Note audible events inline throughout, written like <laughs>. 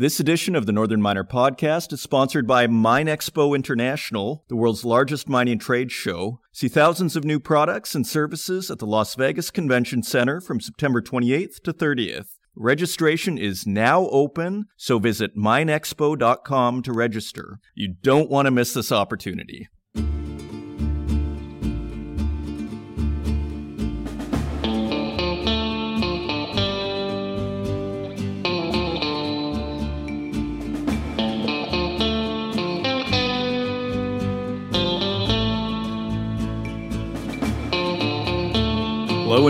This edition of the Northern Miner podcast is sponsored by MineExpo International, the world's largest mining trade show. See thousands of new products and services at the Las Vegas Convention Center from September 28th to 30th. Registration is now open, so visit mineexpo.com to register. You don't want to miss this opportunity.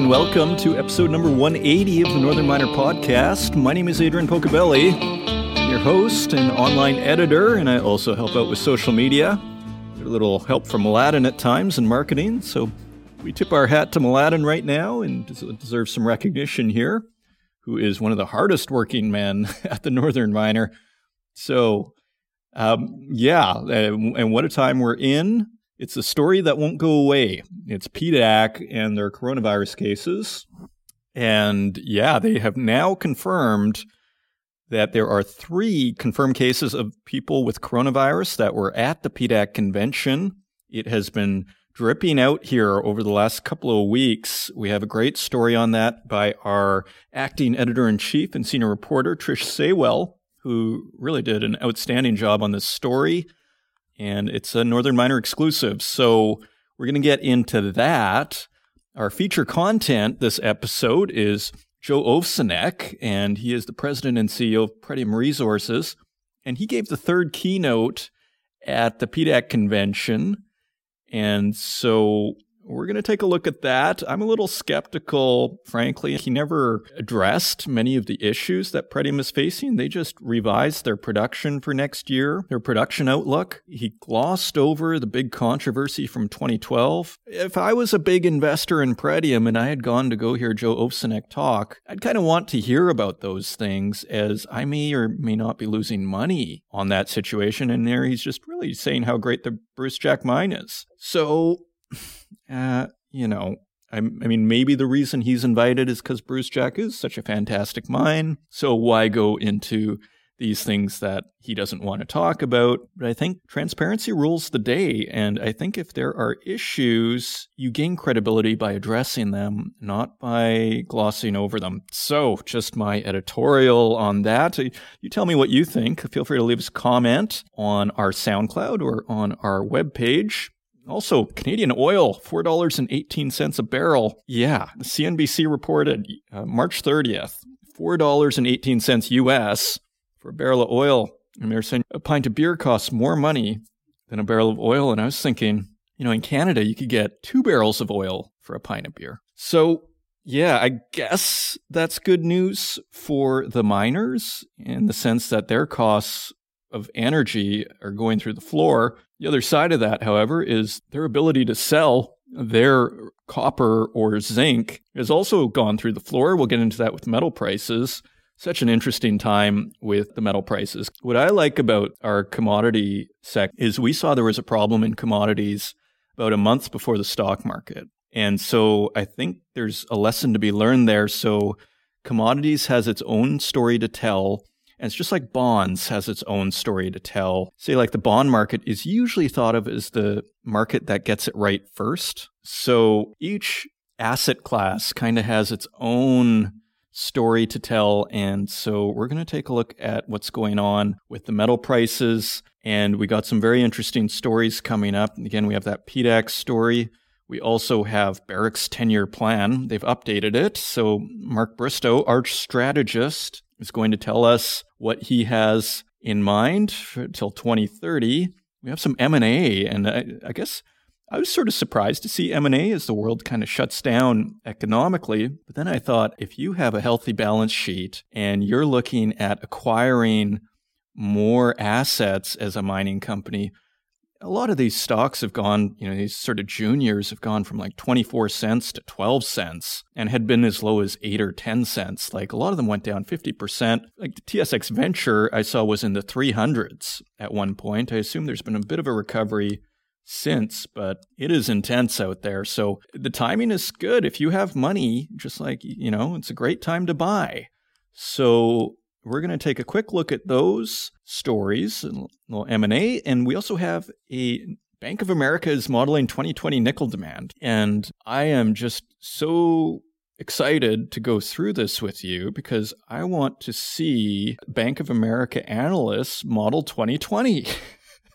And welcome to episode number 180 of the Northern Miner podcast. My name is Adrian Pocobelli. I'm your host and online editor, and I also help out with social media. Get a little help from Aladdin at times in marketing, so we tip our hat to Aladdin right now and deserves some recognition here, who is one of the hardest working men <laughs> at the Northern Miner. So, um, yeah, and what a time we're in. It's a story that won't go away. It's PDAC and their coronavirus cases. And yeah, they have now confirmed that there are three confirmed cases of people with coronavirus that were at the PDAC convention. It has been dripping out here over the last couple of weeks. We have a great story on that by our acting editor in chief and senior reporter, Trish Saywell, who really did an outstanding job on this story and it's a Northern Miner exclusive. So we're going to get into that. Our feature content this episode is Joe Ovsenek, and he is the president and CEO of Pretium Resources. And he gave the third keynote at the PDAC convention. And so we're going to take a look at that. I'm a little skeptical, frankly. He never addressed many of the issues that Pretium is facing. They just revised their production for next year, their production outlook. He glossed over the big controversy from 2012. If I was a big investor in Pretium and I had gone to go hear Joe Ovsenek talk, I'd kind of want to hear about those things as I may or may not be losing money on that situation. And there he's just really saying how great the Brucejack mine is. So uh, you know, I, I, mean, maybe the reason he's invited is because Brucejack is such a fantastic mine. So why go into these things that he doesn't want to talk about? But I think transparency rules the day. And I think if there are issues, you gain credibility by addressing them, not by glossing over them. So just my editorial on that. You tell me what you think. Feel free to leave us a comment on our SoundCloud or on our webpage. Also, Canadian oil, $4.18 a barrel. Yeah, CNBC reported uh, March 30th, $4.18 US for a barrel of oil. And they're saying a pint of beer costs more money than a barrel of oil. And I was thinking, you know, in Canada, you could get two barrels of oil for a pint of beer. So, yeah, I guess that's good news for the miners in the sense that their costs of energy are going through the floor. The other side of that, however, is their ability to sell their copper or zinc has also gone through the floor. We'll get into that with metal prices. Such an interesting time with the metal prices. What I like about our commodity sec is we saw there was a problem in commodities about a month before the stock market. And so I think there's a lesson to be learned there. So commodities has its own story to tell and it's just like bonds has its own story to tell. Say, like the bond market is usually thought of as the market that gets it right first. So each asset class kind of has its own story to tell. And so we're going to take a look at what's going on with the metal prices. And we got some very interesting stories coming up. Again, we have that PDAC story. We also have Barrick's 10 year plan. They've updated it. So Mark Bristow, arch strategist, is going to tell us what he has in mind until 2030. We have some M&A, and I, I guess I was sort of surprised to see M&A as the world kind of shuts down economically. But then I thought, if you have a healthy balance sheet and you're looking at acquiring more assets as a mining company, a lot of these stocks have gone, you know, these sort of juniors have gone from like 24 cents to 12 cents and had been as low as 8 or 10 cents. Like a lot of them went down 50%. Like the TSX Venture I saw was in the 300s at one point. I assume there's been a bit of a recovery since, but it is intense out there. So the timing is good. If you have money, just like, you know, it's a great time to buy. So we're going to take a quick look at those stories, a little M&A, and we also have a Bank of America is modeling 2020 nickel demand. And I am just so excited to go through this with you because I want to see Bank of America analysts model 2020. <laughs>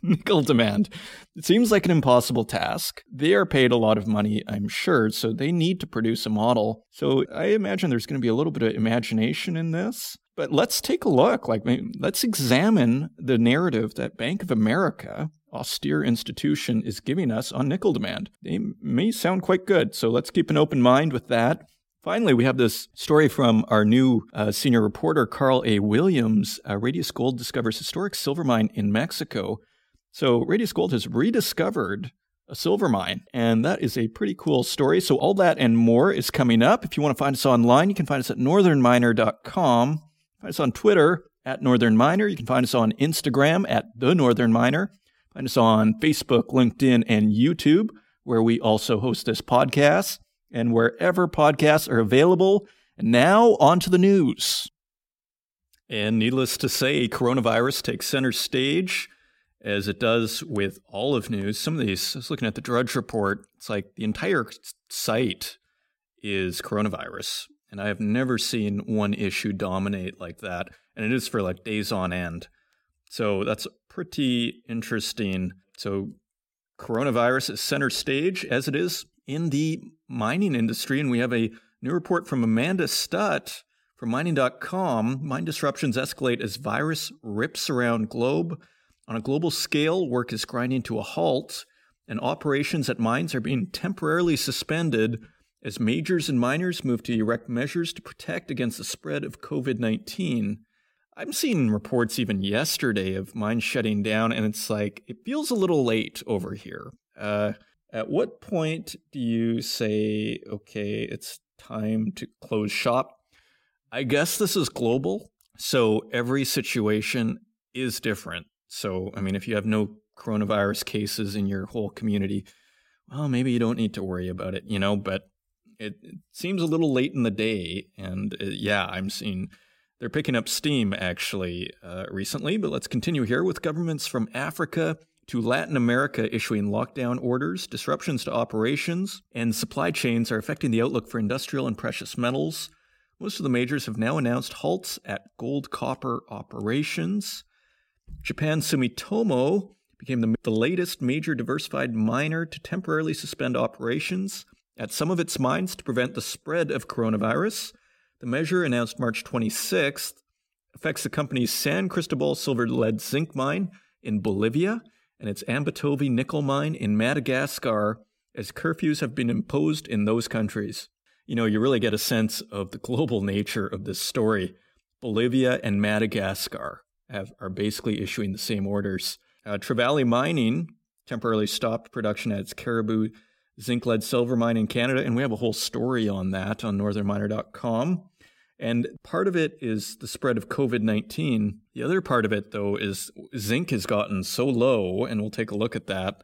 nickel demand. It seems like an impossible task. They are paid a lot of money, I'm sure, so they need to produce a model. So I imagine there's going to be a little bit of imagination in this. But let's take a look. Like, let's examine the narrative that Bank of America, austere institution, is giving us on nickel demand. They may sound quite good, so let's keep an open mind with that. Finally, we have this story from our new uh, senior reporter, Carl A. Williams. Uh, Radius Gold discovers historic silver mine in Mexico. So, Radius Gold has rediscovered a silver mine. And that is a pretty cool story. So, all that and more is coming up. If you want to find us online, you can find us at northernminer.com. Find us on Twitter at Northern Miner. You can find us on Instagram at The Northern Miner. Find us on Facebook, LinkedIn, and YouTube, where we also host this podcast and wherever podcasts are available. And now, on to the news. And needless to say, coronavirus takes center stage as it does with all of news. Some of these, I was looking at the Drudge Report, it's like the entire site is coronavirus. And I have never seen one issue dominate like that. And it is for like days on end. So that's pretty interesting. So coronavirus is center stage as it is in the mining industry. And we have a new report from Amanda Stutt from mining.com. Mine disruptions escalate as virus rips around globe. On a global scale, work is grinding to a halt, and operations at mines are being temporarily suspended as majors and minors move to erect measures to protect against the spread of COVID 19. I'm seeing reports even yesterday of mines shutting down, and it's like, it feels a little late over here. Uh, at what point do you say, okay, it's time to close shop? I guess this is global, so every situation is different. So, I mean, if you have no coronavirus cases in your whole community, well, maybe you don't need to worry about it, you know, but it, it seems a little late in the day, and uh, yeah, I'm seeing they're picking up steam actually uh, recently. But let's continue here with governments from Africa to Latin America issuing lockdown orders, disruptions to operations, and supply chains are affecting the outlook for industrial and precious metals. Most of the majors have now announced halts at gold copper operations. Japan Sumitomo became the, the latest major diversified miner to temporarily suspend operations at some of its mines to prevent the spread of coronavirus. The measure, announced March 26th, affects the company's San Cristobal silver lead zinc mine in Bolivia and its Ambatovy nickel mine in Madagascar, as curfews have been imposed in those countries. You know, you really get a sense of the global nature of this story. Bolivia and Madagascar have, are basically issuing the same orders. Uh, Trevali Mining temporarily stopped production at its Caribou zinc lead silver mine in Canada, and we have a whole story on that on northernminer.com. And part of it is the spread of COVID 19. The other part of it, though, is zinc has gotten so low, and we'll take a look at that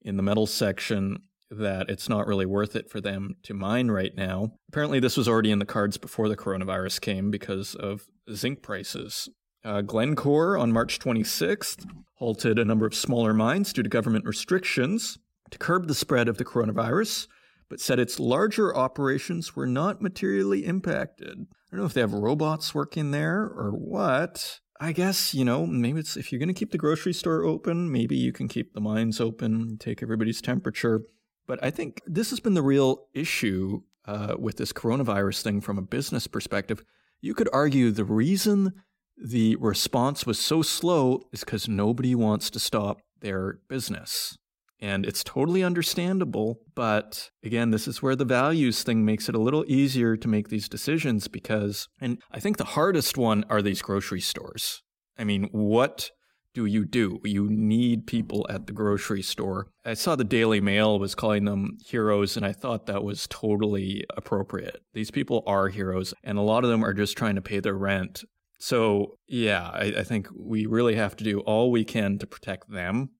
in the metals section, that it's not really worth it for them to mine right now. Apparently, this was already in the cards before the coronavirus came because of zinc prices. Uh, Glencore on March 26th halted a number of smaller mines due to government restrictions to curb the spread of the coronavirus, but said its larger operations were not materially impacted. I don't know if they have robots working there or what. I guess, you know, maybe it's if you're going to keep the grocery store open, maybe you can keep the mines open, take everybody's temperature. But I think this has been the real issue uh, with this coronavirus thing from a business perspective. You could argue the reason the response was so slow is because nobody wants to stop their business. And it's totally understandable. But again, this is where the values thing makes it a little easier to make these decisions because, and I think the hardest one are these grocery stores. I mean, what do you do? You need people at the grocery store. I saw the Daily Mail was calling them heroes, and I thought that was totally appropriate. These people are heroes, and a lot of them are just trying to pay their rent. So, yeah, I, I think we really have to do all we can to protect them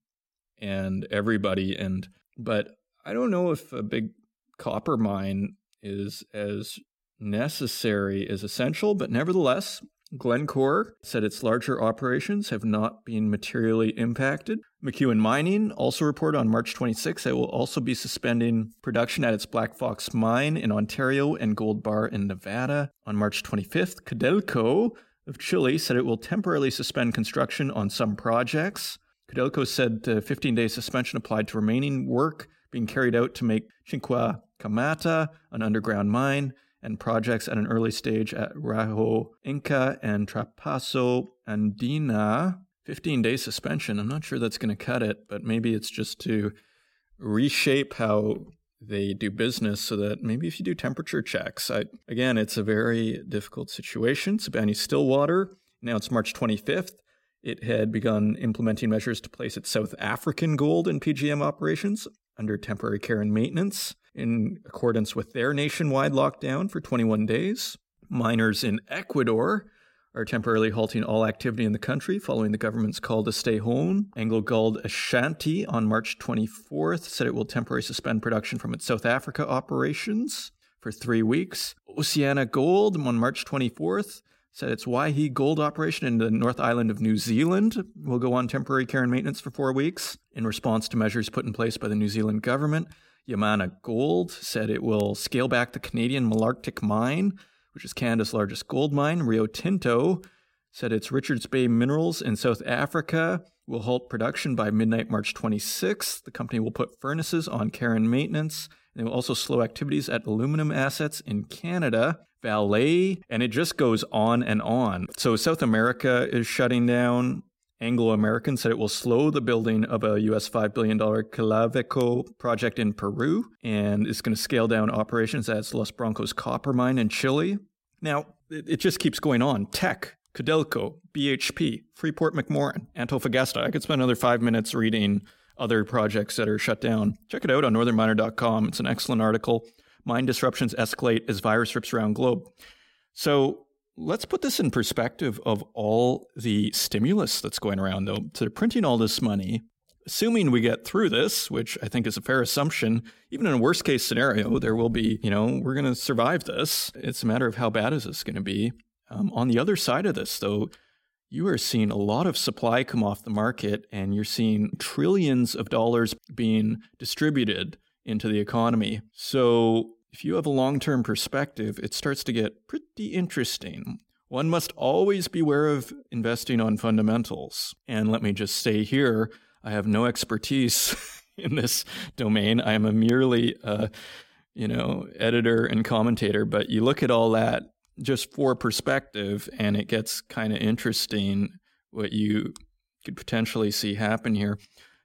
and everybody. And but I don't know if a big copper mine is as necessary as essential, but nevertheless, Glencore said its larger operations have not been materially impacted. McEwen Mining also reported on March 26 it will also be suspending production at its Black Fox mine in Ontario and Gold Bar in Nevada. On March 25th, Codelco of Chile said it will temporarily suspend construction on some projects. Codelco said the 15 day suspension applied to remaining work being carried out to make Chuquicamata an underground mine and projects at an early stage at Rajo Inca and Traspaso Andina. 15 day suspension. I'm not sure that's going to cut it, but maybe it's just to reshape how they do business so that maybe if you do temperature checks, I, again, it's a very difficult situation. Sibanye Stillwater, now it's March 25th. It had begun implementing measures to place its South African gold and PGM operations under temporary care and maintenance in accordance with their nationwide lockdown for 21 days. Miners in Ecuador are temporarily halting all activity in the country following the government's call to stay home. AngloGold Ashanti on March 24th said it will temporarily suspend production from its South Africa operations for three weeks. Oceana Gold on March 24th said its Waihi gold operation in the North Island of New Zealand will go on temporary care and maintenance for four weeks in response to measures put in place by the New Zealand government. Yamana Gold said it will scale back the Canadian Malartic mine which is Canada's largest gold mine, Rio Tinto, said its Richards Bay Minerals in South Africa will halt production by midnight March 26th. The company will put furnaces on care and maintenance. They will also slow activities at aluminum assets in Canada, Vale, and it just goes on and on. So South America is shutting down. Anglo American said it will slow the building of a US $5 billion Quellaveco project in Peru and is going to scale down operations at Los Bronces copper mine in Chile. Now, it, it just keeps going on. Teck, Codelco, BHP, Freeport McMoran, Antofagasta. I could spend another five minutes reading other projects that are shut down. Check it out on northernminer.com. It's an excellent article. Mine disruptions escalate as virus rips around globe. So Let's put this in perspective of all the stimulus that's going around, though. So they're printing all this money. Assuming we get through this, which I think is a fair assumption, even in a worst case scenario, there will be, you know, we're going to survive this. It's a matter of how bad is this going to be. Um, on the other side of this, though, you are seeing a lot of supply come off the market and you're seeing trillions of dollars being distributed into the economy. So if you have a long term perspective, it starts to get pretty interesting. One must always beware of investing on fundamentals. And let me just say here, I have no expertise <laughs> in this domain. I am a merely, uh, you know, editor and commentator. But you look at all that just for perspective, and it gets kind of interesting what you could potentially see happen here.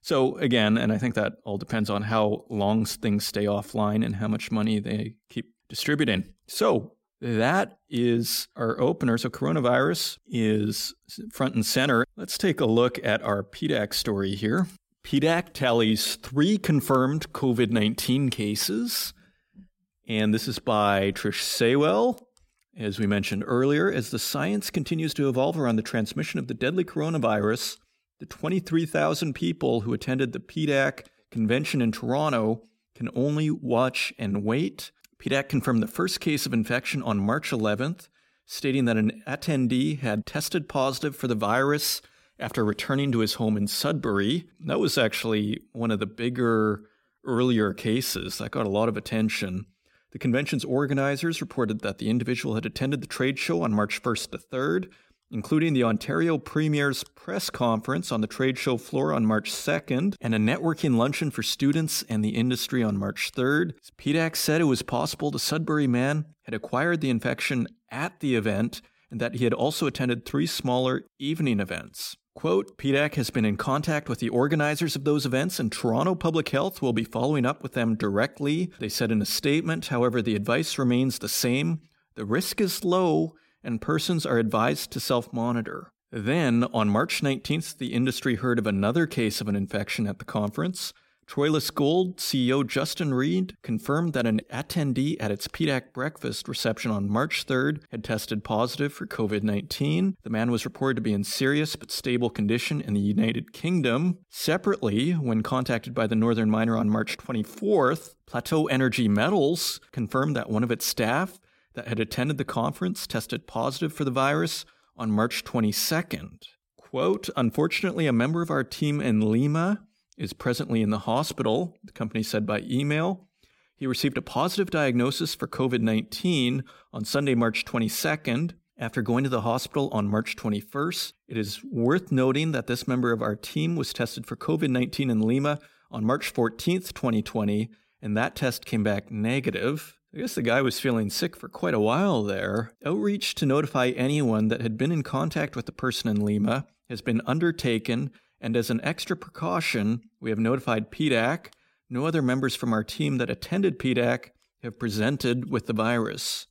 So again, and I think that all depends on how long things stay offline and how much money they keep distributing. So that is our opener. So coronavirus is front and center. Let's take a look at our PDAC story here. PDAC tallies three confirmed COVID 19 cases. And this is by Trish Saywell. As we mentioned earlier, as the science continues to evolve around the transmission of the deadly coronavirus, the 23,000 people who attended the PDAC convention in Toronto can only watch and wait. PDAC confirmed the first case of infection on March 11th, stating that an attendee had tested positive for the virus after returning to his home in Sudbury. That was actually one of the bigger earlier cases that got a lot of attention. The convention's organizers reported that the individual had attended the trade show on March 1st to 3rd, including the Ontario Premier's press conference on the trade show floor on March 2nd and a networking luncheon for students and the industry on March 3rd. PDAC said it was possible the Sudbury man had acquired the infection at the event and that he had also attended three smaller evening events. Quote, PDAC has been in contact with the organizers of those events, and Toronto Public Health will be following up with them directly. They said in a statement, however, the advice remains the same. The risk is low, and persons are advised to self monitor. Then, on March 19th, the industry heard of another case of an infection at the conference. Troilus Gold CEO Justin Reid confirmed that an attendee at its PDAC breakfast reception on March 3rd had tested positive for COVID 19. The man was reported to be in serious but stable condition in the United Kingdom. Separately, when contacted by the Northern Miner on March 24th, Plateau Energy Metals confirmed that one of its staff that had attended the conference tested positive for the virus on March 22nd. Quote, unfortunately, a member of our team in Lima is presently in the hospital, the company said by email. He received a positive diagnosis for COVID 19 on Sunday, March 22nd. After going to the hospital on March 21st, it is worth noting that this member of our team was tested for COVID 19 in Lima on March 14th, 2020, and that test came back negative. I guess the guy was feeling sick for quite a while there. Outreach to notify anyone that had been in contact with the person in Lima has been undertaken, and as an extra precaution, we have notified PDAC no other members from our team that attended PDAC have presented with the virus.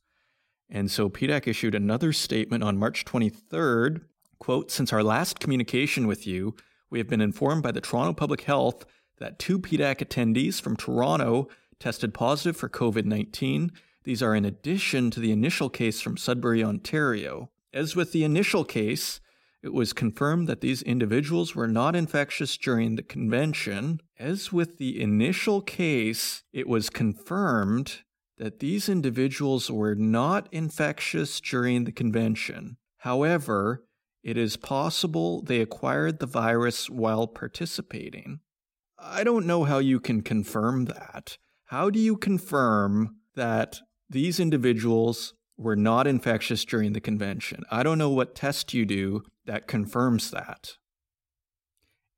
And so PDAC issued another statement on March 23rd, quote, since our last communication with you, we have been informed by the Toronto Public Health that two PDAC attendees from Toronto tested positive for COVID-19. These are in addition to the initial case from Sudbury, Ontario. As with the initial case, it was confirmed that these individuals were not infectious during the convention. As with the initial case, it was confirmed that these individuals were not infectious during the convention. However, it is possible they acquired the virus while participating. I don't know how you can confirm that. How do you confirm that these individuals were not infectious during the convention. I don't know what test you do that confirms that.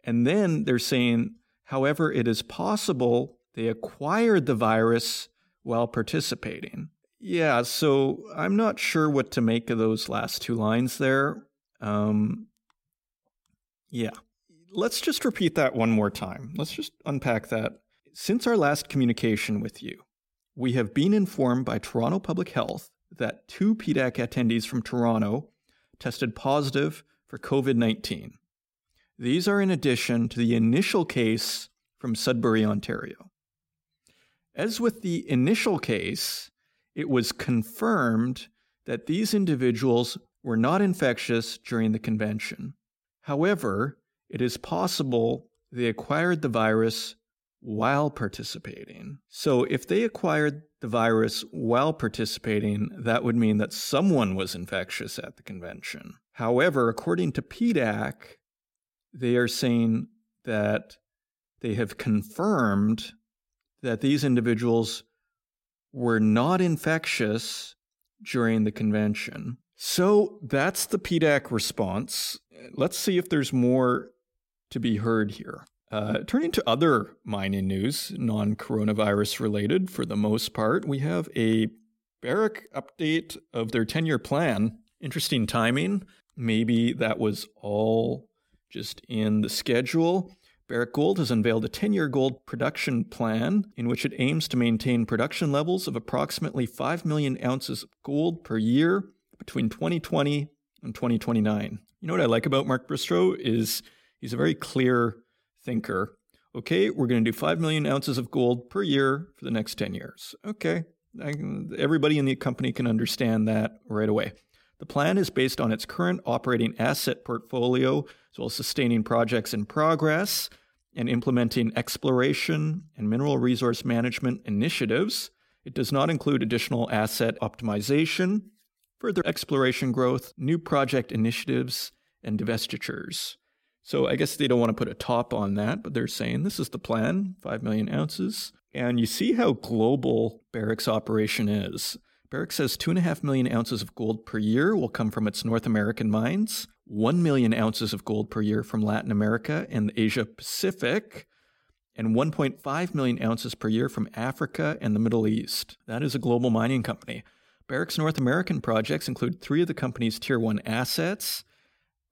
And then they're saying, however, it is possible they acquired the virus while participating. Yeah, so I'm not sure what to make of those last two lines there. Um, yeah. Let's just repeat that one more time. Let's just unpack that. Since our last communication with you, we have been informed by Toronto Public Health that two PDAC attendees from Toronto tested positive for COVID 19. These are in addition to the initial case from Sudbury, Ontario. As with the initial case, it was confirmed that these individuals were not infectious during the convention. However, it is possible they acquired the virus while participating. So if they acquired the virus while participating, that would mean that someone was infectious at the convention. However, according to PDAC, they are saying that they have confirmed that these individuals were not infectious during the convention. So that's the PDAC response. Let's see if there's more to be heard here. Uh, turning to other mining news, non coronavirus related for the most part, we have a Barrick update of their 10 year plan. Interesting timing. Maybe that was all just in the schedule. Barrick Gold has unveiled a 10 year gold production plan in which it aims to maintain production levels of approximately 5 million ounces of gold per year between 2020 and 2029. You know what I like about Mark Bristow is he's a very clear thinker, okay, we're going to do 5 million ounces of gold per year for the next 10 years. Okay, everybody in the company can understand that right away. The plan is based on its current operating asset portfolio, as well as sustaining projects in progress and implementing exploration and mineral resource management initiatives. It does not include additional asset optimization, further exploration growth, new project initiatives, and divestitures. So I guess they don't want to put a top on that, but they're saying this is the plan 5 million ounces. And you see how global Barrick's operation is. Barrick says 2.5 million ounces of gold per year will come from its North American mines, 1 million ounces of gold per year from Latin America and the Asia Pacific, and 1.5 million ounces per year from Africa and the Middle East. That is a global mining company. Barrick's North American projects include three of the company's Tier 1 assets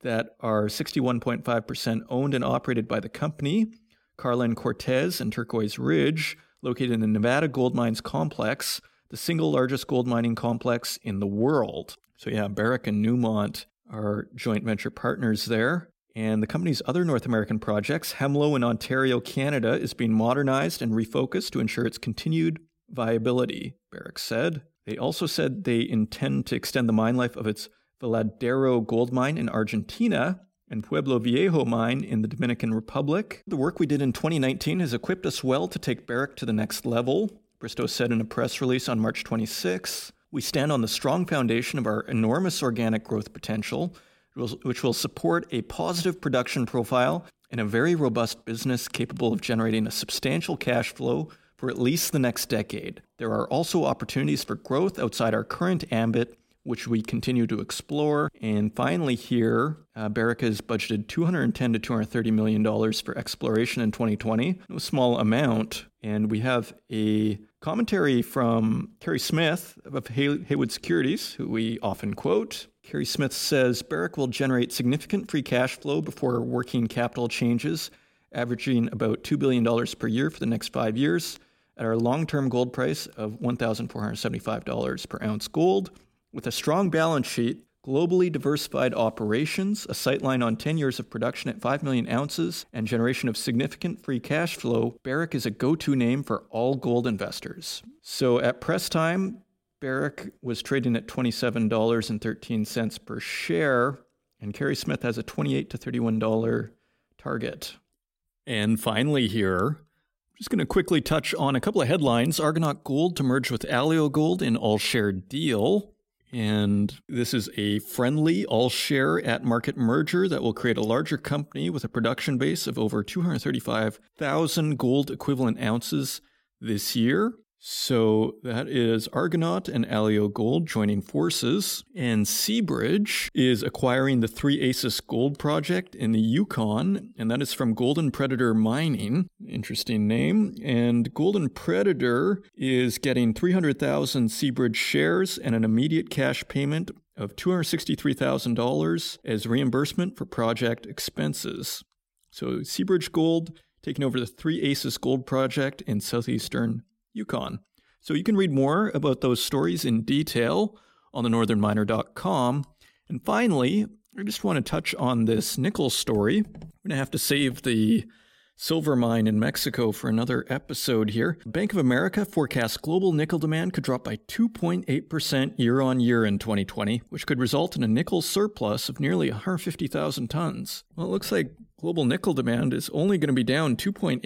that are 61.5% owned and operated by the company, Carlin Cortez and Turquoise Ridge, located in the Nevada Gold Mines Complex, the single largest gold mining complex in the world. So, yeah, Barrick and Newmont are joint venture partners there. And the company's other North American projects, Hemlo in Ontario, Canada, is being modernized and refocused to ensure its continued viability, Barrick said. They also said they intend to extend the mine life of its Veladero gold mine in Argentina, and Pueblo Viejo mine in the Dominican Republic. The work we did in 2019 has equipped us well to take Barrick to the next level, Bristow said in a press release on March 26. We stand on the strong foundation of our enormous organic growth potential, which will support a positive production profile and a very robust business capable of generating a substantial cash flow for at least the next decade. There are also opportunities for growth outside our current ambit, which we continue to explore. And finally, here, uh, Barrick has budgeted 210 to 230 million dollars for exploration in 2020, no small amount. And we have a commentary from Kerry Smith of Hay- Haywood Securities, who we often quote. Kerry Smith says Barrick will generate significant free cash flow before working capital changes, averaging about $2 billion per year for the next five years at our long term gold price of $1,475 per ounce gold. With a strong balance sheet, globally diversified operations, a sightline on 10 years of production at 5 million ounces, and generation of significant free cash flow, Barrick is a go to name for all gold investors. So at press time, Barrick was trading at $27.13 per share, and Kerry Smith has a 28 to $31 target. And finally, here, just going to quickly touch on a couple of headlines. Argonaut Gold to merge with Alio Gold in all share deal. And this is a friendly all share at market merger that will create a larger company with a production base of over 235,000 gold equivalent ounces this year. So that is Argonaut and Alio Gold joining forces, and Seabridge is acquiring the Three Aces Gold Project in the Yukon, and that is from Golden Predator Mining. Interesting name. And Golden Predator is getting 300,000 Seabridge shares and an immediate cash payment of $263,000 as reimbursement for project expenses. So Seabridge Gold taking over the Three Aces Gold Project in southeastern Yukon. So you can read more about those stories in detail on the northernminer.com. And finally, I just want to touch on this nickel story. I'm going to have to save the silver mine in Mexico for another episode here. Bank of America forecasts global nickel demand could drop by 2.8% year on year in 2020, which could result in a nickel surplus of nearly 150,000 tons. Well, it looks like global nickel demand is only going to be down 2.8%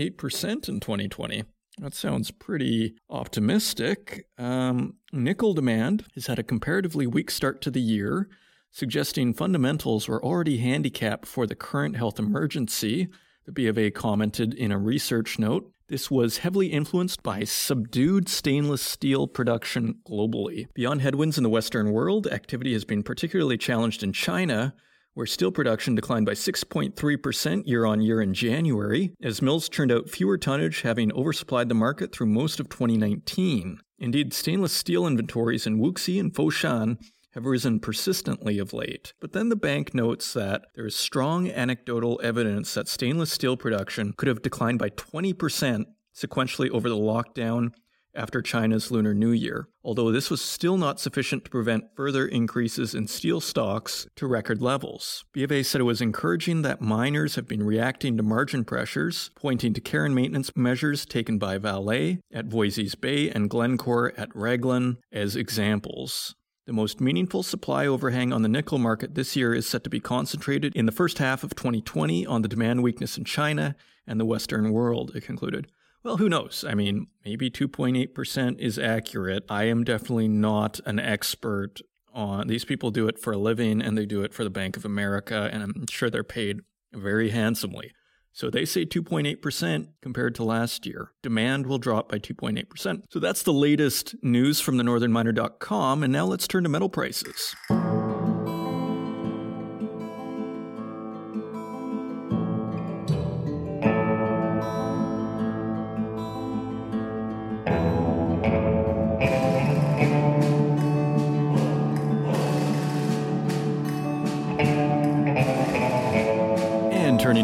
in 2020. That sounds pretty optimistic. Um, nickel demand has had a comparatively weak start to the year, suggesting fundamentals were already handicapped for the current health emergency. The B of A commented in a research note. This was heavily influenced by subdued stainless steel production globally. Beyond headwinds in the Western world, activity has been particularly challenged in China, where steel production declined by 6.3% year on year in January, as mills churned out fewer tonnage, having oversupplied the market through most of 2019. Indeed, stainless steel inventories in Wuxi and Foshan have risen persistently of late. But then the bank notes that there is strong anecdotal evidence that stainless steel production could have declined by 20% sequentially over the lockdown after China's Lunar New Year, although this was still not sufficient to prevent further increases in steel stocks to record levels. BofA said it was encouraging that miners have been reacting to margin pressures, pointing to care and maintenance measures taken by Vale at Voisey's Bay and Glencore at Raglan as examples. The most meaningful supply overhang on the nickel market this year is set to be concentrated in the first half of 2020 on the demand weakness in China and the Western world, it concluded. Well, who knows? I mean, maybe 2.8% is accurate. I am definitely not an expert on these people do it for a living and they do it for the Bank of America and I'm sure they're paid very handsomely. So they say 2.8% compared to last year. Demand will drop by 2.8%. So that's the latest news from the northernminer.com and now let's turn to metal prices.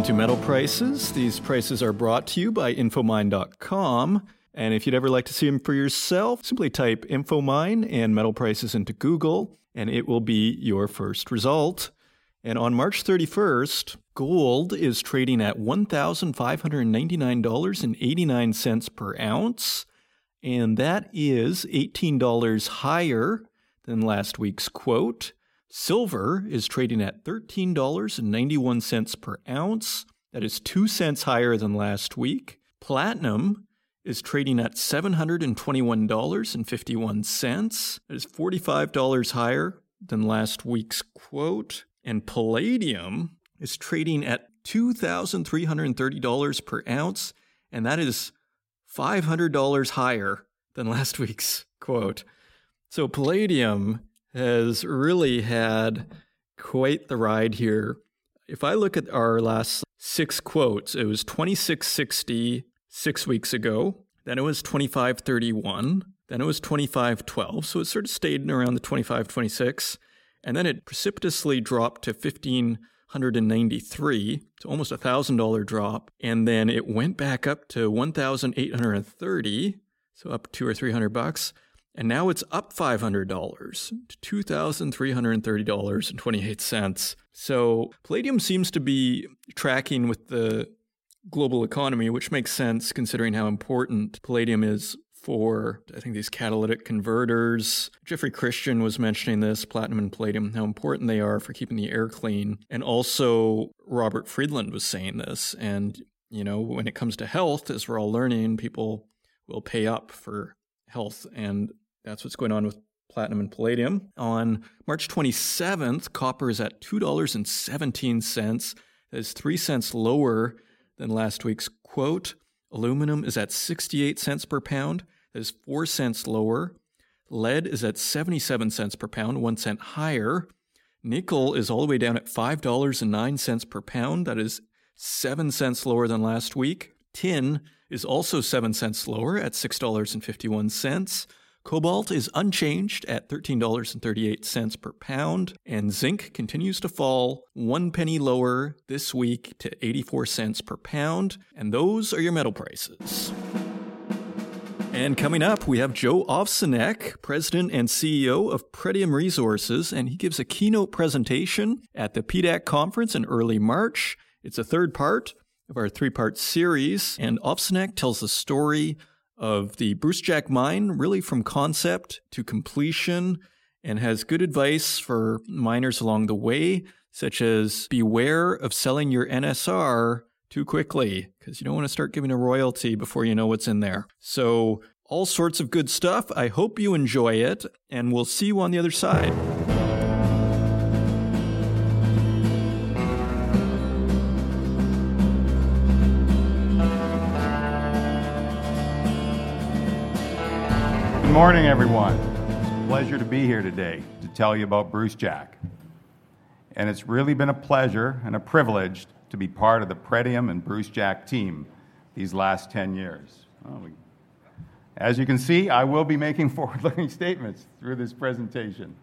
To metal prices, these prices are brought to you by Infomine.com. And if you'd ever like to see them for yourself, simply type Infomine and metal prices into Google, and it will be your first result. And on March 31st, gold is trading at $1,599.89 per ounce, and that is $18 higher than last week's quote. Silver is trading at $13.91 per ounce. That is 2 cents higher than last week. Platinum is trading at $721.51. That is $45 higher than last week's quote. And palladium is trading at $2,330 per ounce, and that is $500 higher than last week's quote. So palladium has really had quite the ride here. If I look at our last six quotes, it was 2660 six weeks ago, then it was 2531, then it was 2512, so it sort of stayed around the 2526, and then it precipitously dropped to 1593, so almost a $1,000 drop, and then it went back up to 1830, so up 2 or 300 bucks. And now it's up $500 to $2,330.28. So Palladium seems to be tracking with the global economy, which makes sense considering how important Palladium is for, I think, these catalytic converters. Jeffrey Christian was mentioning this, platinum and palladium, how important they are for keeping the air clean. And also, Robert Friedland was saying this. And, you know, when it comes to health, as we're all learning, people will pay up for health. And that's what's going on with platinum and palladium. On March 27th, copper is at $2.17. That is 3 cents lower than last week's quote. Aluminum is at 68 cents per pound. That is 4 cents lower. Lead is at 77 cents per pound, 1 cent higher. Nickel is all the way down at $5.09 per pound. That is 7 cents lower than last week. Tin is also 7 cents lower at $6.51. Cobalt is unchanged at $13.38 per pound, and zinc continues to fall one penny lower this week to 84 cents per pound. And those are your metal prices. And coming up, we have Joe Ovsenek, President and CEO of Pretium Resources, and he gives a keynote presentation at the PDAC conference in early March. It's a third part of our three part series, and Ovsenek tells the story of the Brucejack mine, really from concept to completion, and has good advice for miners along the way, such as beware of selling your NSR too quickly, because you don't want to start giving a royalty before you know what's in there. So, all sorts of good stuff. I hope you enjoy it, and we'll see you on the other side. Morning, everyone. It's a pleasure to be here today to tell you about Brucejack. And it's really been a pleasure and a privilege to be part of the Pretium and Brucejack team these last 10 years. As you can see, I will be making <laughs> forward looking statements through this presentation.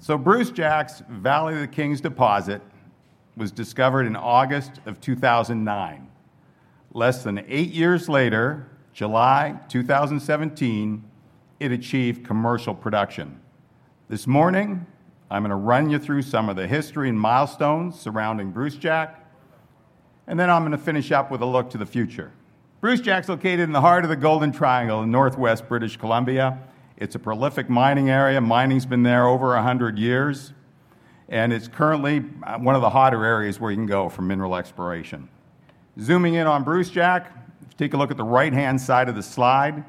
So, Brucejack's Valley of the Kings deposit was discovered in August of 2009. Less than eight years later, July 2017, it achieved commercial production. This morning, I'm going to run you through some of the history and milestones surrounding Brucejack, and then I'm going to finish up with a look to the future. Brucejack's located in the heart of the Golden Triangle in northwest British Columbia. It's a prolific mining area. Mining's been there over 100 years, and it's currently uh, one of the hotter areas where you can go for mineral exploration. Zooming in on Brucejack, take a look at the right hand side of the slide.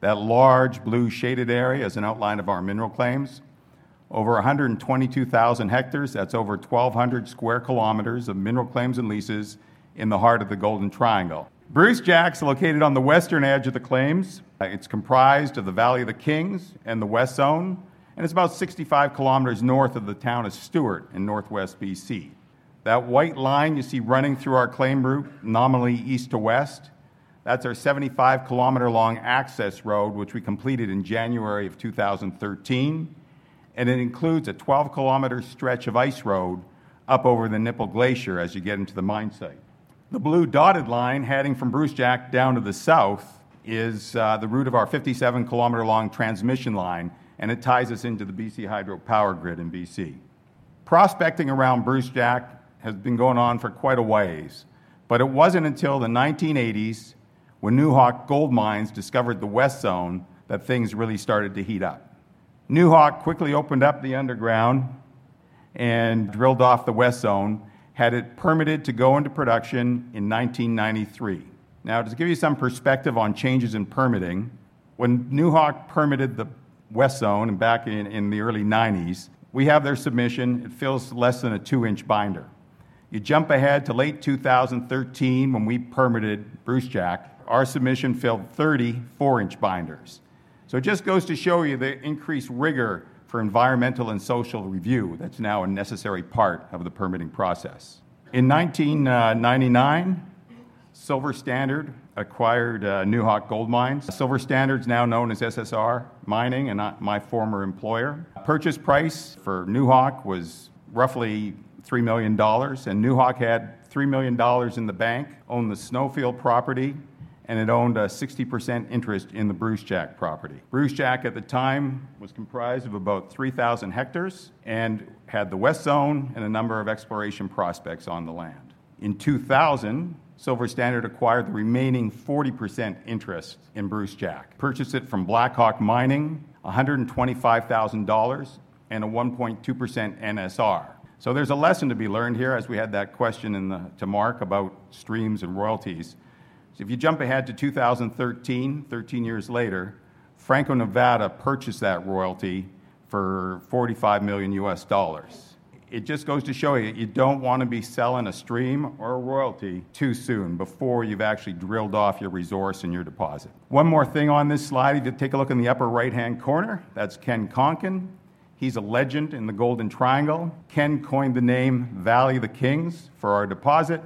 That large blue shaded area is an outline of our mineral claims. Over 122,000 hectares, that's over 1,200 square kilometers of mineral claims and leases in the heart of the Golden Triangle. Brucejack's located on the western edge of the claims. Uh, it's comprised of the Valley of the Kings and the West Zone, and it's about 65 kilometers north of the town of Stewart in northwest BC. That white line you see running through our claim route, nominally east to west, that's our 75 kilometer long access road, which we completed in January of 2013. And it includes a 12 kilometer stretch of ice road up over the Knipple Glacier as you get into the mine site. The blue dotted line heading from Brucejack down to the south is uh, the route of our 57 kilometer long transmission line, and it ties us into the BC Hydro power grid in BC. Prospecting around Brucejack has been going on for quite a ways, but it wasn't until the 1980s when Newhawk Gold Mines discovered the West Zone that things really started to heat up. Newhawk quickly opened up the underground and drilled off the West Zone, had it permitted to go into production in 1993. Now, to give you some perspective on changes in permitting, when Newhawk permitted the West Zone back in, in the early 90s, We have their submission. It fills less than a two inch binder. You jump ahead to late 2013 when we permitted Brucejack. Our submission filled 30 four inch binders. So it just goes to show you the increased rigor for environmental and social review that's now a necessary part of the permitting process. In 1999, Silver Standard acquired uh, Newhawk Gold Mines. Silver Standard is now known as SSR Mining and my former employer. Purchase price for Newhawk was roughly $3 million, and Newhawk had $3 million in the bank, owned the Snowfield property, and it owned a 60% interest in the Brucejack property. Brucejack at the time was comprised of about 3,000 hectares and had the West Zone and a number of exploration prospects on the land. In 2000, Silver Standard acquired the remaining 40% interest in Brucejack, purchased it from Blackhawk Mining, $125,000 and a 1.2% NSR. So there's a lesson to be learned here, as we had that question the, to Mark about streams and royalties. If you jump ahead to 2013, 13 years later, Franco Nevada purchased that royalty for 45 million US dollars. It just goes to show you you don't want to be selling a stream or a royalty too soon before you've actually drilled off your resource and your deposit. One more thing on this slide, if you take a look in the upper right hand corner, that's Ken Konkin. He's a legend in the Golden Triangle. Ken coined the name Valley of the Kings for our deposit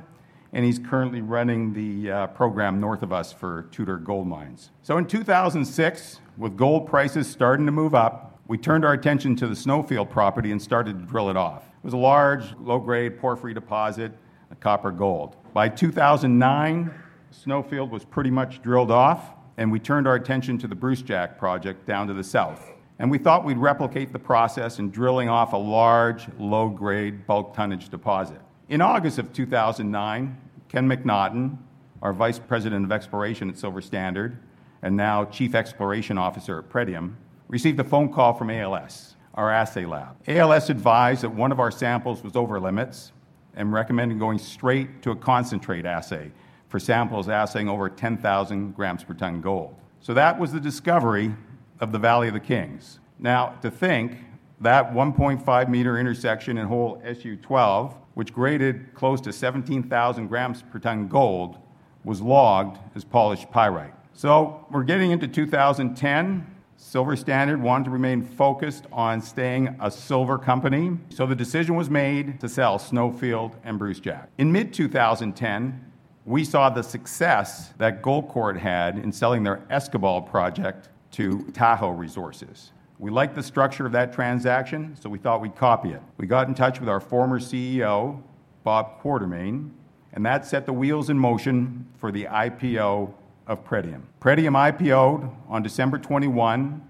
and he's currently running the uh, program north of us for Tudor Gold Mines. So in 2006, with gold prices starting to move up, we turned our attention to the Snowfield property and started to drill it off. It was a large, low grade porphyry deposit, copper gold. By 2009, Snowfield was pretty much drilled off, and we turned our attention to the Brucejack project down to the south. And we thought we'd replicate the process in drilling off a large, low grade bulk tonnage deposit. In August of 2009, Ken McNaughton, our Vice President of Exploration at Silver Standard, and now Chief Exploration Officer at Pretium, received a phone call from ALS, our assay lab. ALS advised that one of our samples was over limits and recommended going straight to a concentrate assay for samples assaying over 10,000 grams per ton gold. So that was the discovery of the Valley of the Kings. Now, to think that 1.5 meter intersection in hole SU12 which graded close to 17,000 grams per ton gold, was logged as polished pyrite. So we're getting into 2010. Silver Standard wanted to remain focused on staying a silver company, so the decision was made to sell Snowfield and Brucejack. In mid 2010, we saw the success that Goldcorp had in selling their Escobal project to Tahoe Resources. We liked the structure of that transaction, so we thought we'd copy it. We got in touch with our former CEO, Bob Quartermain, and that set the wheels in motion for the IPO of Pretium. Pretium IPO'd on December 21,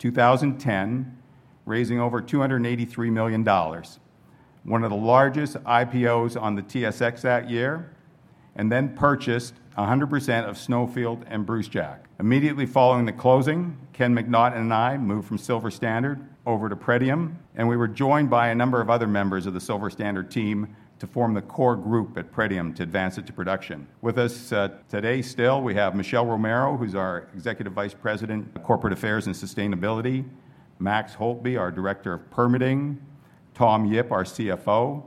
2010, raising over $283 million. One of the largest IPOs on the TSX that year, and then purchased 100% of Snowfield and Brucejack. Immediately following the closing, Ken McNaughton and I moved from Silver Standard over to Pretium, and we were joined by a number of other members of the Silver Standard team to form the core group at Pretium to advance it to production. With us uh, today still, we have Michelle Romero, who's our Executive Vice President of Corporate Affairs and Sustainability, Max Holtby, our Director of Permitting, Tom Yip, our CFO.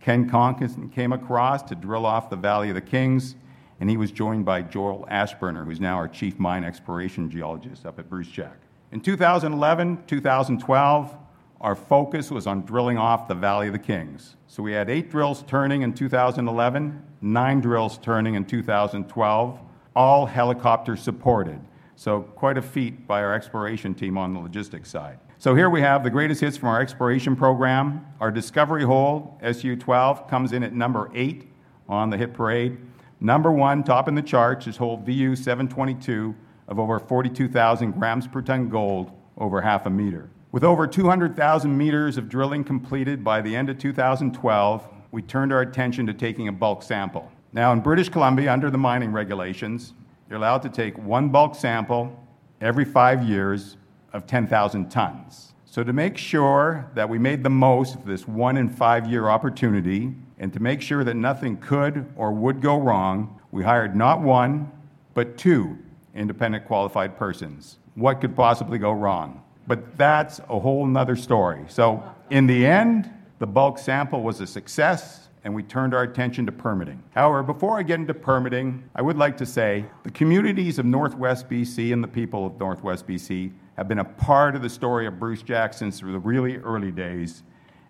Ken Konkin came across to drill off the Valley of the Kings, and he was joined by Joel Ashburner, who's now our chief mine exploration geologist up at Brucejack. In 2011, 2012, our focus was on drilling off the Valley of the Kings. So we had eight drills turning in 2011, nine drills turning in 2012, all helicopter supported. So quite a feat by our exploration team on the logistics side. So here we have the greatest hits from our exploration program. Our discovery hole, SU12, comes in at number eight on the hit parade. Number one, top in the charts, is hole VU 722 of over 42,000 grams per ton gold over half a meter. With over 200,000 meters of drilling completed by the end of 2012, we turned our attention to taking a bulk sample. Now, in British Columbia, under the mining regulations, you're allowed to take one bulk sample every five years of 10,000 tons. So, to make sure that we made the most of this one in five year opportunity, and to make sure that nothing could or would go wrong, we hired not one, but two independent qualified persons. What could possibly go wrong? But that's a whole nother story. So, in the end, the bulk sample was a success and we turned our attention to permitting. However, before I get into permitting, I would like to say the communities of Northwest BC and the people of Northwest BC have been a part of the story of Brucejack since the really early days,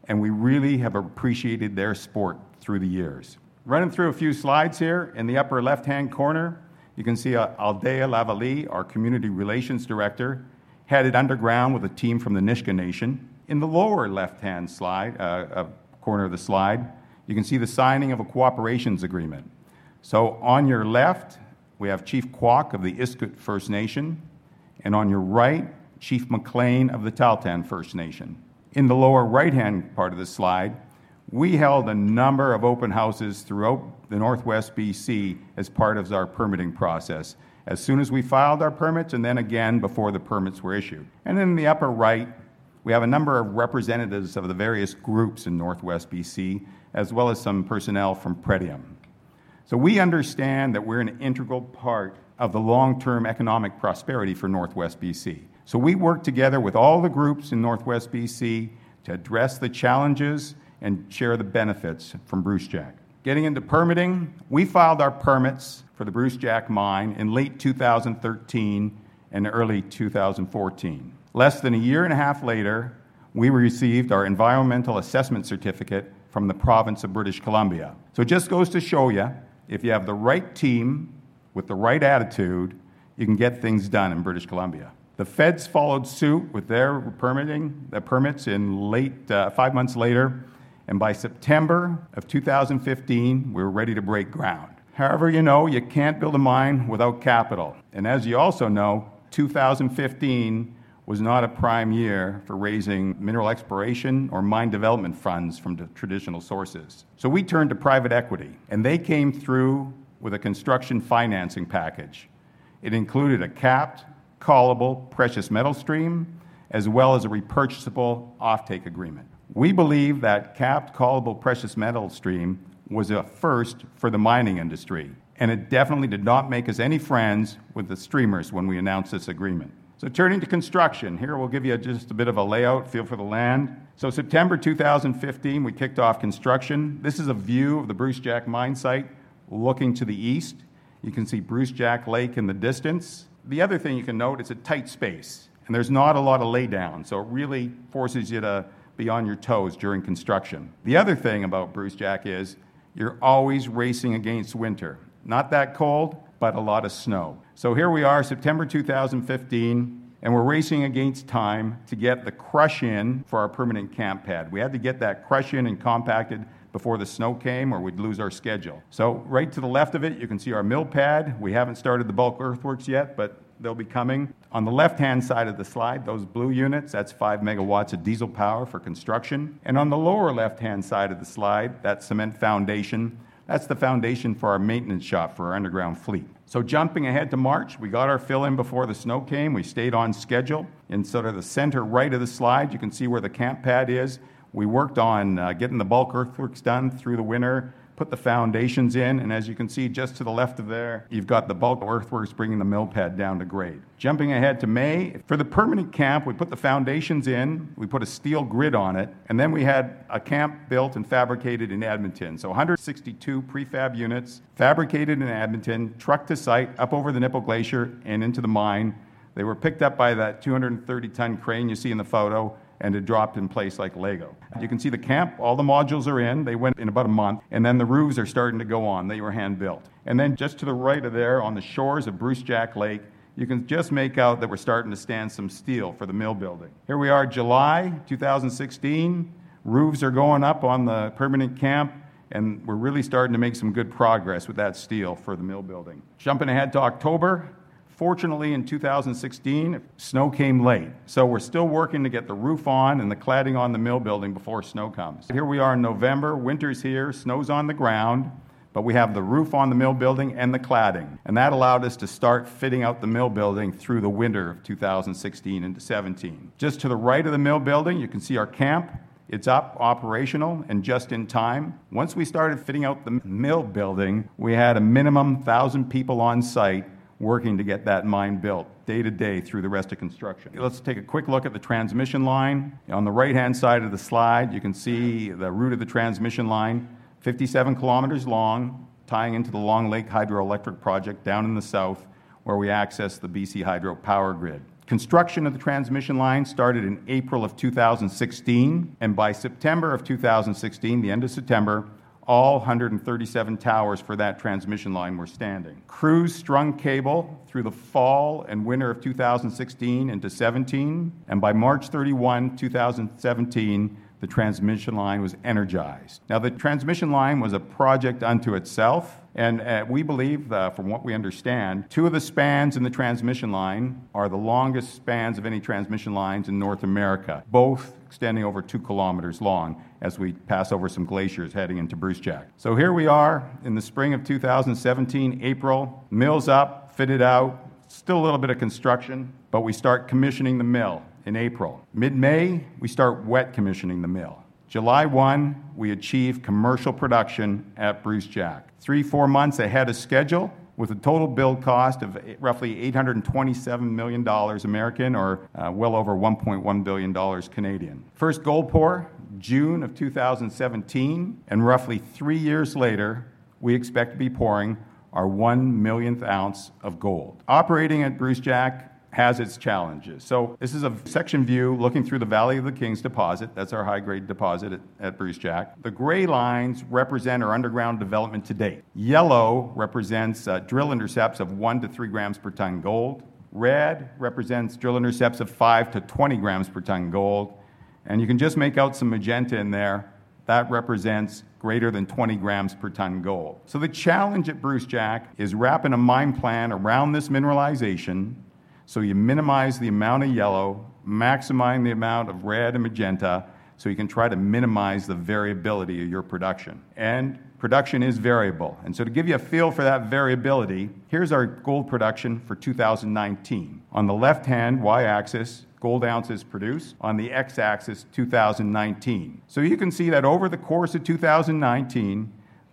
and we really have appreciated their sport through the years. Running through a few slides here, in the upper left hand corner, you can see uh, Aldea Lavallée, our community relations director, headed underground with a team from the Nisga'a Nation. In the lower left hand slide, uh, uh, corner of the slide, you can see the signing of a cooperations agreement. So on your left, we have Chief Quock of the Iskut First Nation, and on your right, Chief McLean of the Tahltan First Nation. In the lower right hand part of the slide, we held a number of open houses throughout the Northwest BC as part of our permitting process, as soon as we filed our permits and then again before the permits were issued. And in the upper right, we have a number of representatives of the various groups in Northwest BC, as well as some personnel from Pretium. So we understand that we're an integral part of the long term economic prosperity for Northwest BC. So we work together with all the groups in Northwest BC to address the challenges and share the benefits from Brucejack. Getting into permitting, we filed our permits for the Brucejack mine in late 2013 and early 2014. Less than a year and a half later, we received our environmental assessment certificate from the province of British Columbia. So it just goes to show you if you have the right team with the right attitude, you can get things done in British Columbia. The feds followed suit with their permitting, the permits in late, uh, five months later, and by September of 2015, we were ready to break ground. However, you know, you can't build a mine without capital. And as you also know, 2015 was not a prime year for raising mineral exploration or mine development funds from traditional sources. So we turned to private equity, and they came through with a construction financing package. It included a capped, callable precious metal stream, as well as a repurchasable offtake agreement. We believe that capped, callable precious metal stream was a first for the mining industry, and it definitely did not make us any friends with the streamers when we announced this agreement. So, turning to construction, here we'll give you just a bit of a layout, feel for the land. So, September 2015, we kicked off construction. This is a view of the Brucejack mine site looking to the east. You can see Brucejack Lake in the distance. The other thing you can note, is a tight space, and there's not a lot of laydown, so it really forces you to be on your toes during construction. The other thing about Brucejack is you're always racing against winter. Not that cold, but a lot of snow. So here we are, September 2015, and we're racing against time to get the crush in for our permanent camp pad. We had to get that crush in and compacted before the snow came or we'd lose our schedule. So right to the left of it, you can see our mill pad. We haven't started the bulk earthworks yet, but they'll be coming. On the left-hand side of the slide, those blue units, that's 5 megawatts of diesel power for construction. And on the lower left-hand side of the slide, that cement foundation, that's the foundation for our maintenance shop for our underground fleet. So, jumping ahead to March, we got our fill in before the snow came. We stayed on schedule. In sort of the center right of the slide, you can see where the camp pad is. We worked on uh, getting the bulk earthworks done through the winter, put the foundations in, and as you can see just to the left of there, you've got the bulk earthworks bringing the mill pad down to grade. Jumping ahead to May, for the permanent camp, we put the foundations in, we put a steel grid on it, and then we had a camp built and fabricated in Edmonton. So 162 prefab units fabricated in Edmonton, trucked to site up over the Knipple Glacier and into the mine. They were picked up by that 230 ton crane you see in the photo and it dropped in place like Lego. You can see the camp, all the modules are in. They went in about a month, and then the roofs are starting to go on. They were hand built. And then just to the right of there, on the shores of Brucejack Lake, you can just make out that we're starting to stand some steel for the mill building. Here we are, July 2016. Roofs are going up on the permanent camp, and we're really starting to make some good progress with that steel for the mill building. Jumping ahead to October, Fortunately, in 2016, snow came late, so we're still working to get the roof on and the cladding on the mill building before snow comes. Here we are in November, winter's here, snow's on the ground, but we have the roof on the mill building and the cladding. And that allowed us to start fitting out the mill building through the winter of 2016 into 17. Just to the right of the mill building, you can see our camp. It's up, operational, and just in time. Once we started fitting out the mill building, we had a minimum 1,000 people on site working to get that mine built day to day through the rest of construction. Let's take a quick look at the transmission line. On the right hand side of the slide, you can see the route of the transmission line, 57 kilometers long, tying into the Long Lake Hydroelectric Project down in the south, where we access the BC Hydro power grid. Construction of the transmission line started in April of 2016, and by September of 2016, the end of September, all 137 towers for that transmission line were standing. Crews strung cable through the fall and winter of 2016 into 17, and by March 31, 2017, the transmission line was energized. Now, the transmission line was a project unto itself, and uh, we believe, uh, from what we understand, two of the spans in the transmission line are the longest spans of any transmission lines in North America, both extending over two kilometers long as we pass over some glaciers heading into Brucejack. So here we are in the spring of 2017, April, mill's up, fitted out, still a little bit of construction, but we start commissioning the mill in April. Mid May, we start wet commissioning the mill. July 1, we achieve commercial production at Brucejack. Three, four months ahead of schedule, with a total build cost of roughly $827 million American or uh, well over $1.1 billion Canadian. First gold pour, June of 2017, and roughly three years later, we expect to be pouring our one millionth ounce of gold. Operating at Brucejack has its challenges. So this is a section view looking through the Valley of the Kings deposit. That's our high-grade deposit at, at, Brucejack. The gray lines represent our underground development to date. Yellow represents uh, drill intercepts of 1 to 3 grams per ton gold. Red represents drill intercepts of 5 to 20 grams per ton gold. And you can just make out some magenta in there. That represents greater than 20 grams per ton gold. So the challenge at Brucejack is wrapping a mine plan around this mineralization so you minimize the amount of yellow, maximizing the amount of red and magenta, so you can try to minimize the variability of your production. And production is variable. And so to give you a feel for that variability, here's our gold production for 2019. On the left hand y axis, gold ounces produced. On the x axis, 2019. So you can see that over the course of 2019,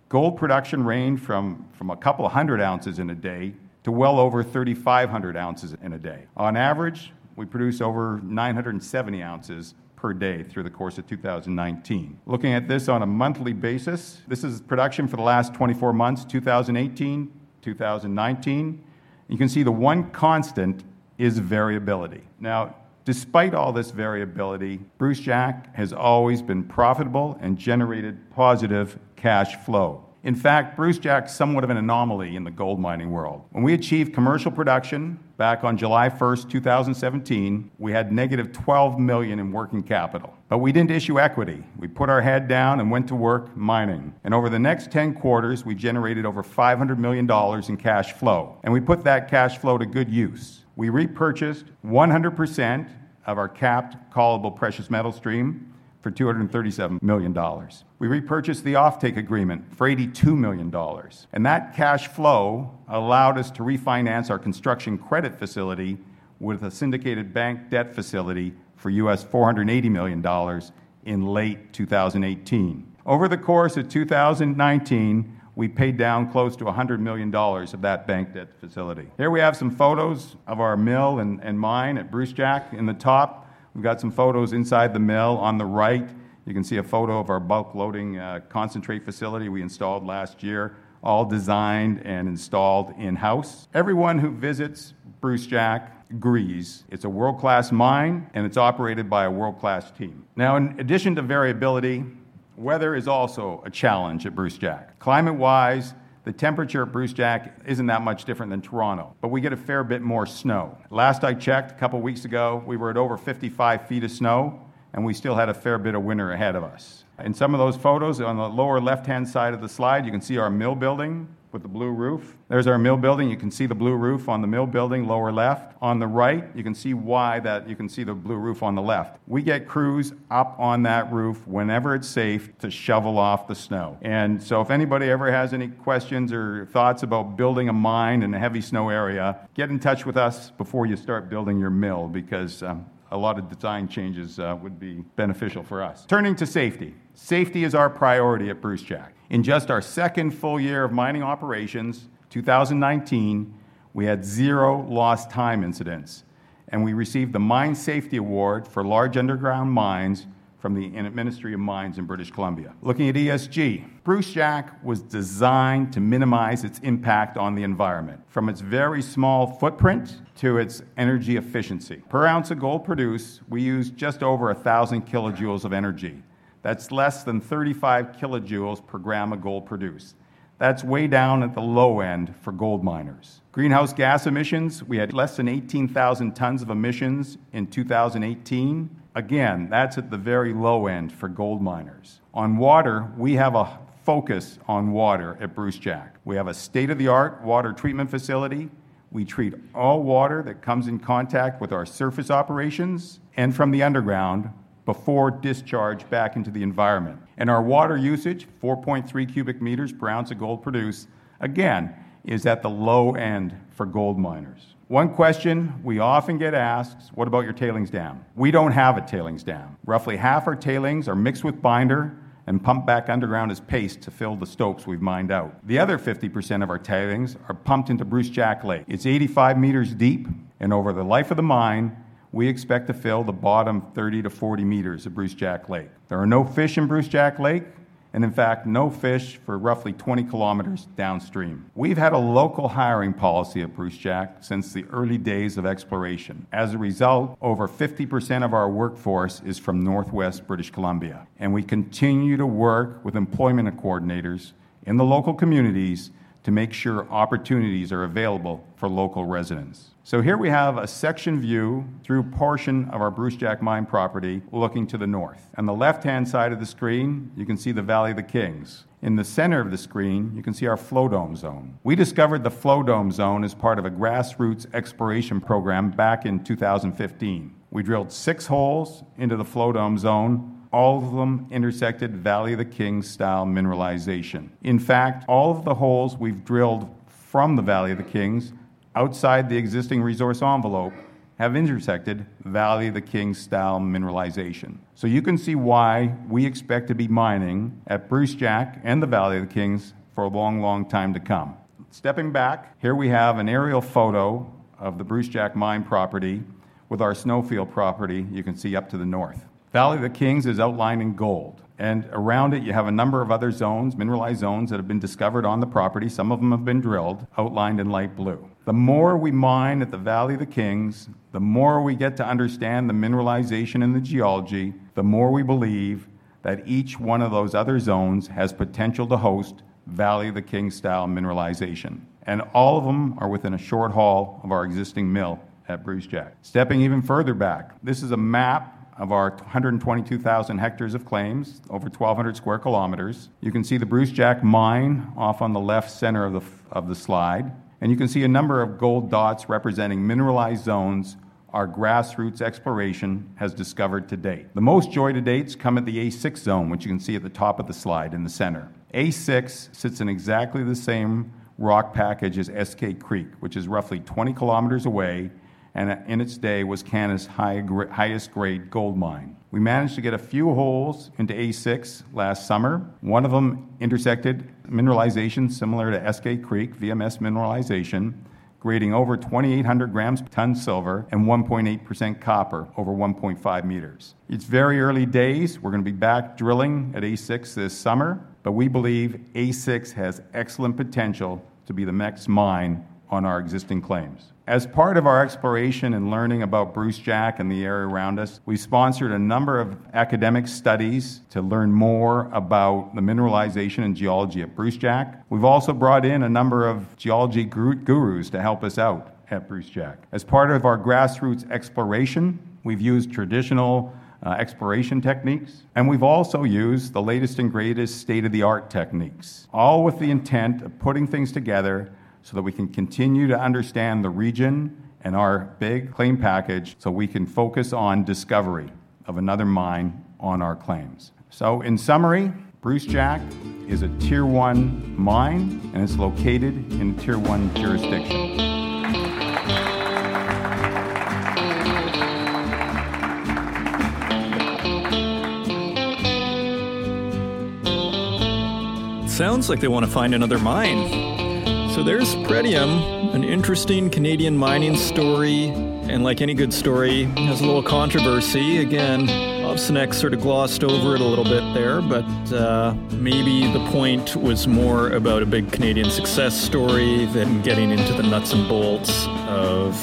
gold production ranged from, from a couple hundred ounces in a day to well over 3,500 ounces in a day. On average, we produce over 970 ounces per day through the course of 2019. Looking at this on a monthly basis, this is production for the last 24 months, 2018, 2019. You can see the one constant is variability. Now, despite all this variability, Brucejack has always been profitable and generated positive cash flow. In fact, Brucejack's somewhat of an anomaly in the gold mining world. When we achieved commercial production back on July 1st, 2017, we had negative 12 million in working capital. But we didn't issue equity. We put our head down and went to work mining. And over the next 10 quarters, we generated over $500 million in cash flow. And we put that cash flow to good use. We repurchased 100% of our capped callable precious metal stream for $237 million. We repurchased the offtake agreement for $82 million. And that cash flow allowed us to refinance our construction credit facility with a syndicated bank debt facility for US $480 million in late 2018. Over the course of 2019, we paid down close to $100 million of that bank debt facility. Here we have some photos of our mill and, and mine at Brucejack. In the top, We've got some photos inside the mill. On the right, you can see a photo of our bulk loading uh, concentrate facility we installed last year, all designed and installed in house. Everyone who visits Brucejack agrees it's a world class mine and it's operated by a world class team. Now, in addition to variability, weather is also a challenge at Brucejack. Climate wise, the temperature at Brucejack isn't that much different than Toronto, but we get a fair bit more snow. Last I checked, a couple weeks ago, we were at over 55 feet of snow, and we still had a fair bit of winter ahead of us. In some of those photos, on the lower left hand side of the slide, you can see our mill building with the blue roof. There's our mill building. You can see the blue roof on the mill building, lower left. On the right, you can see why that you can see the blue roof on the left. We get crews up on that roof whenever it's safe to shovel off the snow. And so if anybody ever has any questions or thoughts about building a mine in a heavy snow area, get in touch with us before you start building your mill because um, a lot of design changes uh, would be beneficial for us. Turning to safety. Safety is our priority at Brucejack. In just our second full year of mining operations, 2019, We had zero lost time incidents, and we received the Mine Safety Award for large underground mines from the Ministry of Mines in British Columbia. Looking at ESG, Brucejack was designed to minimize its impact on the environment, from its very small footprint to its energy efficiency. Per ounce of gold produced, we use just over 1,000 kilojoules of energy. That's less than 35 kilojoules per gram of gold produced. That's way down at the low end for gold miners. Greenhouse gas emissions, we had less than 18,000 tons of emissions in 2018. Again, that's at the very low end for gold miners. On water, we have a focus on water at Brucejack. We have a state of the art water treatment facility. We treat all water that comes in contact with our surface operations and from the underground before discharge back into the environment. And our water usage, 4.3 cubic meters per ounce of gold produced, again, is at the low end for gold miners. One question we often get asked what about your tailings dam? We don't have a tailings dam. Roughly half our tailings are mixed with binder and pumped back underground as paste to fill the stopes we've mined out. The other 50% of our tailings are pumped into Brucejack Lake. It's 85 meters deep, and over the life of the mine, we expect to fill the bottom 30 to 40 meters of Brucejack Lake. There are no fish in Brucejack Lake, and in fact, no fish for roughly 20 kilometers downstream. We've had a local hiring policy at Brucejack since the early days of exploration. As a result, over 50% of our workforce is from Northwest British Columbia, and we continue to work with employment coordinators in the local communities to make sure opportunities are available for local residents. So here we have a section view through portion of our Brucejack mine property looking to the north. On the left-hand side of the screen, you can see the Valley of the Kings. In the center of the screen, you can see our flow dome zone. We discovered the flow dome zone as part of a grassroots exploration program back in 2015. We drilled six holes into the flow dome zone all of them intersected Valley of the Kings style mineralization. In fact, all of the holes we've drilled from the Valley of the Kings outside the existing resource envelope have intersected Valley of the Kings style mineralization. So you can see why we expect to be mining at Brucejack and the Valley of the Kings for a long, long time to come. Stepping back, here we have an aerial photo of the Brucejack mine property with our Snowfield property you can see up to the north. Valley of the Kings is outlined in gold. And around it, you have a number of other zones, mineralized zones, that have been discovered on the property. Some of them have been drilled, outlined in light blue. The more we mine at the Valley of the Kings, the more we get to understand the mineralization and the geology, the more we believe that each one of those other zones has potential to host Valley of the Kings style mineralization. And all of them are within a short haul of our existing mill at Brucejack. Stepping even further back, this is a map of our 122,000 hectares of claims, over 1,200 square kilometers. You can see the Brucejack mine off on the left center of the, of the slide, and you can see a number of gold dots representing mineralized zones our grassroots exploration has discovered to date. The most joy to dates come at the A6 zone, which you can see at the top of the slide in the center. A6 sits in exactly the same rock package as Eskay Creek, which is roughly 20 kilometers away and in its day was Canada's high, highest grade gold mine. We managed to get a few holes into A6 last summer. One of them intersected mineralization similar to Eskay Creek, VMS mineralization, grading over 2,800 grams per ton silver and 1.8% copper over 1.5 meters. It's very early days. We're going to be back drilling at A6 this summer, but we believe A6 has excellent potential to be the next mine on our existing claims. As part of our exploration and learning about Brucejack and the area around us, we sponsored a number of academic studies to learn more about the mineralization and geology at Brucejack. We've also brought in a number of geology gurus to help us out at Brucejack. As part of our grassroots exploration, we've used traditional uh, exploration techniques, and we've also used the latest and greatest state of the art techniques, all with the intent of putting things together so that we can continue to understand the region and our big claim package so we can focus on discovery of another mine on our claims. So, in summary, Brucejack is a Tier 1 mine and it's located in Tier 1 jurisdiction. Sounds like they want to find another mine. So there's Pretium, an interesting Canadian mining story, and like any good story, has a little controversy. Again, Ovsenek sort of glossed over it a little bit there, but uh, maybe the point was more about a big Canadian success story than getting into the nuts and bolts of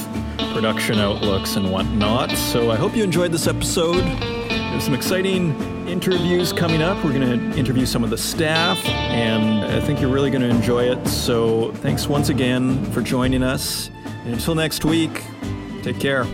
production outlooks and whatnot. So I hope you enjoyed this episode. There's some exciting interviews coming up. We're going to interview some of the staff, and I think you're really going to enjoy it. So thanks once again for joining us. And until next week, take care.